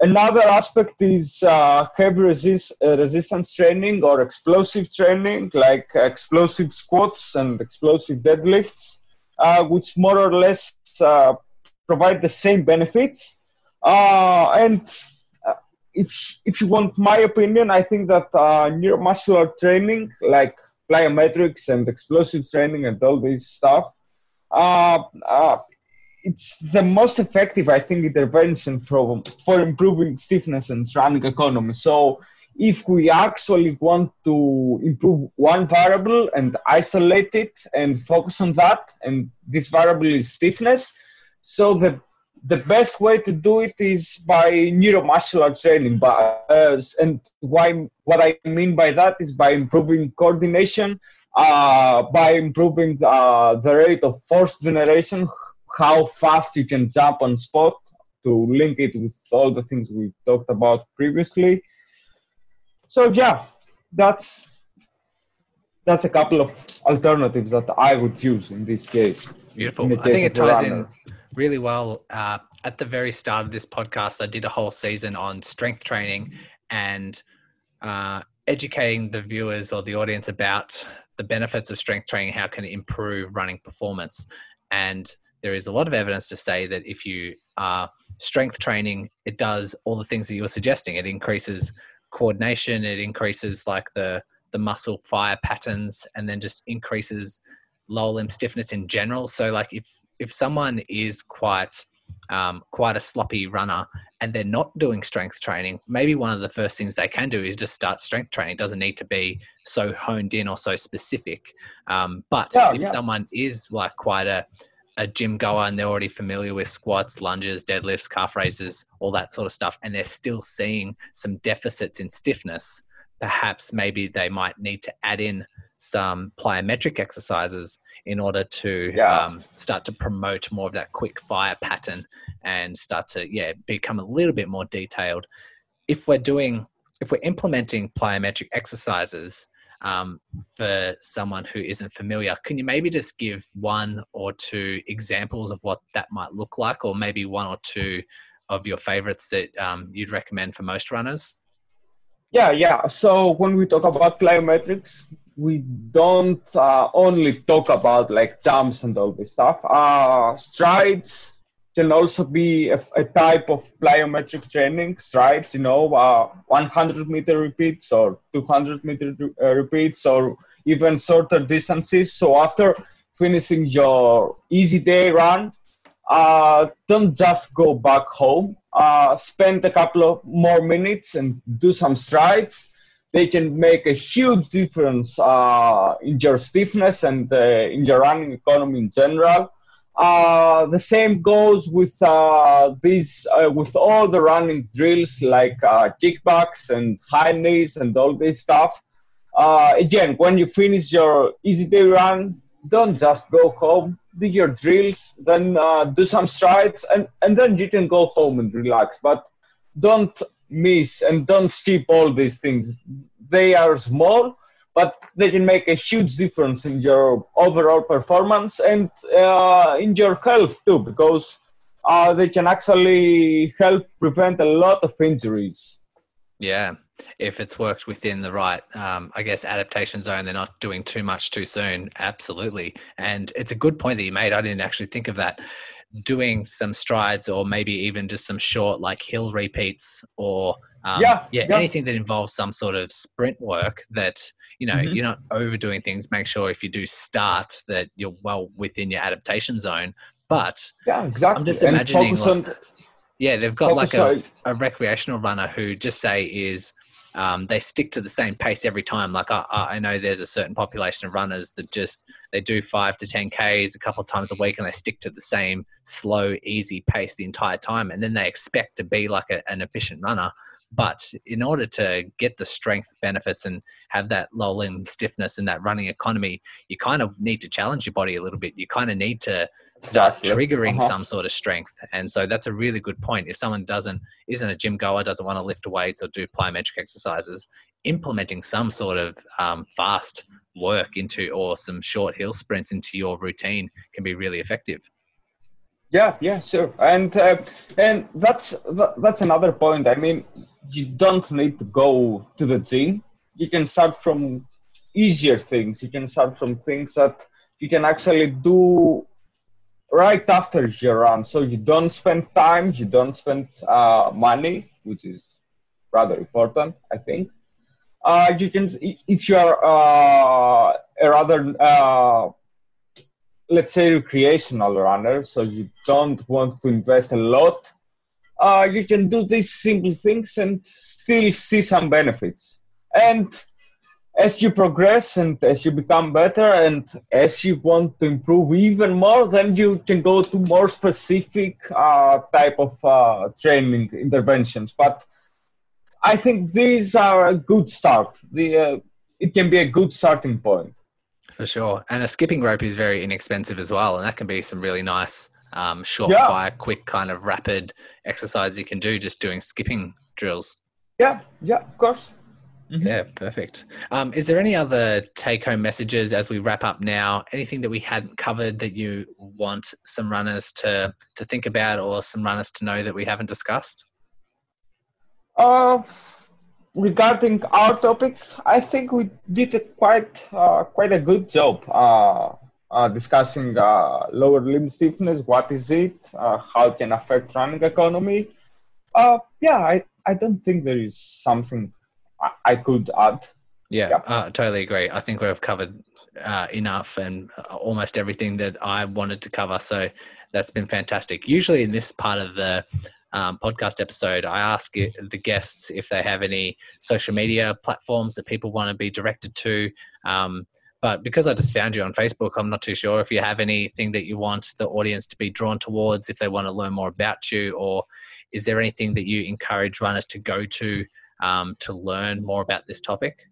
Uh, another aspect is uh, heavy resist, uh, resistance training or explosive training, like explosive squats and explosive deadlifts, uh, which more or less uh, provide the same benefits. and if if you want my opinion, I think that neuromuscular training, like plyometrics and explosive training and all this stuff. It's the most effective, I think, intervention for, for improving stiffness and running economy. So if we actually want to improve one variable and isolate it and focus on that, and this variable is stiffness, so the the best way to do it is by neuromuscular training. But, uh, and why, what I mean by that is by improving coordination, uh, by improving uh, the rate of force generation, how fast you can jump on spot to link it with all the things we talked about previously. So yeah, that's that's a couple of alternatives that I would use in this case. Beautiful. I think it ties in really well. Uh, at the very start of this podcast, I did a whole season on strength training and uh, educating the viewers or the audience about the benefits of strength training, how can it improve running performance. And there is a lot of evidence to say that if you are strength training, it does all the things that you were suggesting. It increases coordination, it increases like the the muscle fire patterns, and then just increases lower limb stiffness in general. So like if if someone is quite um, quite a sloppy runner and they're not doing strength training, maybe one of the first things they can do is just start strength training. It doesn't need to be so honed in or so specific. Um, but yeah, if yeah. someone is like quite a, a gym goer and they're already familiar with squats, lunges, deadlifts, calf raises, all that sort of stuff, and they're still seeing some deficits in stiffness, perhaps maybe they might need to add in some plyometric exercises in order to yeah. um, start to promote more of that quick fire pattern and start to yeah become a little bit more detailed if we're doing if we're implementing plyometric exercises um, for someone who isn't familiar can you maybe just give one or two examples of what that might look like or maybe one or two of your favorites that um, you'd recommend for most runners yeah, yeah. So when we talk about plyometrics, we don't uh, only talk about like jumps and all this stuff. Uh, strides can also be a, a, type of plyometric training. Strides, you know, uh, 100 meter repeats or 200 meter uh, repeats or even shorter distances. So after finishing your easy day run, uh, don't just go back home. Uh, spend a couple of more minutes and do some strides they can make a huge difference uh, in your stiffness and uh, in your running economy in general. Uh, the same goes with uh, these, uh, with all the running drills like uh, kickbacks and high knees and all this stuff. again, when you finish your easy day run, don't just go home. Do your drills, then do some strides, and, and then you can go home and relax. But don't miss and don't skip all these things. They are small, but they can make a huge difference in your overall performance and uh, in your health too, because uh, they can actually help prevent a lot of injuries. Yeah, if it's worked within the right, um, I guess, adaptation zone, they're not doing too much too soon. Absolutely. And it's a good point that you made. I didn't actually think of that doing some strides or maybe even just some short like hill repeats or um, yeah, yeah, yeah, anything that involves some sort of sprint work that you know mm-hmm. you're not overdoing things make sure if you do start that you're well within your adaptation zone but yeah exactly i'm just imagining like, on, yeah they've got like a, a recreational runner who just say is um, they stick to the same pace every time. Like I, I, know there's a certain population of runners that just they do five to ten k's a couple of times a week, and they stick to the same slow, easy pace the entire time, and then they expect to be like a, an efficient runner. But in order to get the strength benefits and have that low limb stiffness and that running economy, you kind of need to challenge your body a little bit. You kind of need to start exactly. triggering uh-huh. some sort of strength. And so that's a really good point. If someone doesn't isn't a gym goer, doesn't want to lift weights or do plyometric exercises, implementing some sort of um, fast work into or some short hill sprints into your routine can be really effective. Yeah, yeah, sure, and uh, and that's that's another point. I mean, you don't need to go to the gym. You can start from easier things. You can start from things that you can actually do right after your run. So you don't spend time, you don't spend uh, money, which is rather important, I think. Uh, you can, if you are uh, a rather, uh, let's say, recreational runner, so you don't want to invest a lot, uh, you can do these simple things and still see some benefits. And as you progress and as you become better and as you want to improve even more then you can go to more specific uh, type of uh, training interventions. But i think these are a good start. The uh, it can be a good starting point. For sure. And a skipping rope is very inexpensive as well and that can be some really nice um, short yeah. fire quick kind of rapid exercise you can do just doing skipping drills yeah yeah of course Mm-hmm. Yeah, perfect. Um, is there any other take home messages as we wrap up now? Anything that we hadn't covered that you want some runners to, to think about or some runners to know that we haven't discussed? Uh, regarding our topics, I think we did a quite, uh, quite a good job uh, uh discussing uh, lower limb stiffness. What is it? Uh, how it can affect running economy? yeah, I, I don't think there is something I could add. Yeah, yeah. Uh, totally agree. I think we've covered uh, enough and uh, almost everything that I wanted to cover. So that's been fantastic. Usually in this part of the um, podcast episode, I ask the guests if they have any social media platforms that people want to be directed to. Um, but because I just found you on Facebook, I'm not too sure if you have anything that you want the audience to be drawn towards, if they want to learn more about you, or is there anything that you encourage runners to go to um, to learn more about this topic?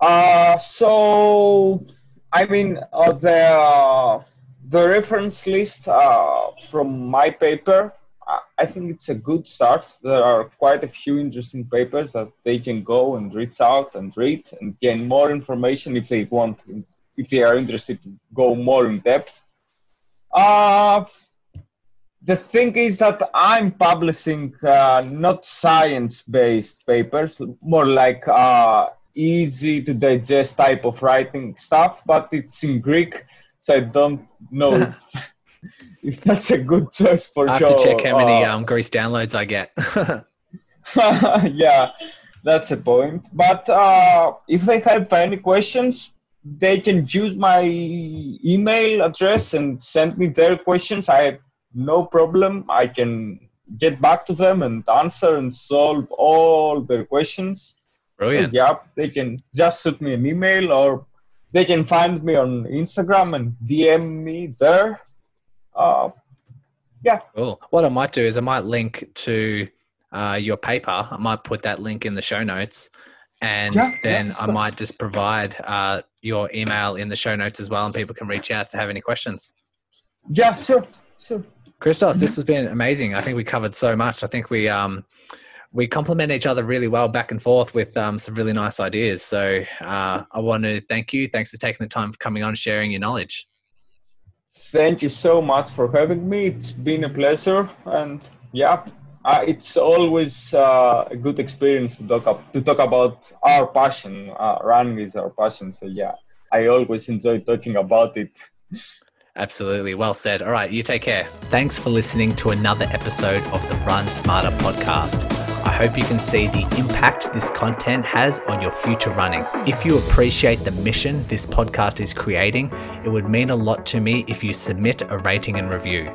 Uh, so, I mean, uh, the, the reference list uh, from my paper, uh, I think it's a good start. There are quite a few interesting papers that they can go and reach out and read and gain more information if they want, if they are interested to go more in depth. Uh, the thing is that I'm publishing uh, not science-based papers, more like uh, easy to digest type of writing stuff, but it's in Greek, so I don't know that's a good choice for I have sure. to check how many uh, um, Greece downloads I get. yeah, that's a point. But uh, if they have any questions, they can use my email address and send me their questions. I have no problem. I can get back to them and answer and solve all their questions. Brilliant. And yeah, they can just shoot me an email or they can find me on Instagram and DM me there. Uh, yeah. Cool. What I might do is I might link to uh, your paper. I might put that link in the show notes. And yeah, then yeah, I might just provide uh, your email in the show notes as well, and people can reach out if they have any questions. Yeah, sure, sure. Christos, this has been amazing. I think we covered so much. I think we um, we complement each other really well back and forth with um, some really nice ideas. So uh, I want to thank you. Thanks for taking the time for coming on, sharing your knowledge. Thank you so much for having me. It's been a pleasure, and yeah, it's always uh, a good experience to talk up, to talk about our passion. Uh, running is our passion, so yeah, I always enjoy talking about it. Absolutely. Well said. All right. You take care. Thanks for listening to another episode of the Run Smarter podcast. I hope you can see the impact this content has on your future running. If you appreciate the mission this podcast is creating, it would mean a lot to me if you submit a rating and review.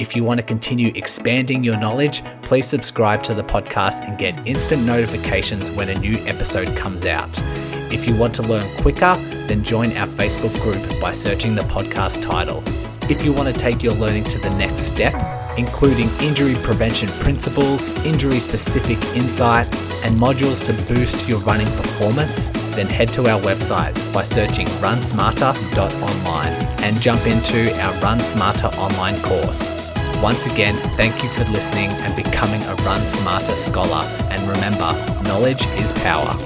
If you want to continue expanding your knowledge, please subscribe to the podcast and get instant notifications when a new episode comes out. If you want to learn quicker, then join our Facebook group by searching the podcast title. If you want to take your learning to the next step, including injury prevention principles, injury specific insights, and modules to boost your running performance, then head to our website by searching runsmarter.online and jump into our Run Smarter online course. Once again, thank you for listening and becoming a Run Smarter scholar. And remember, knowledge is power.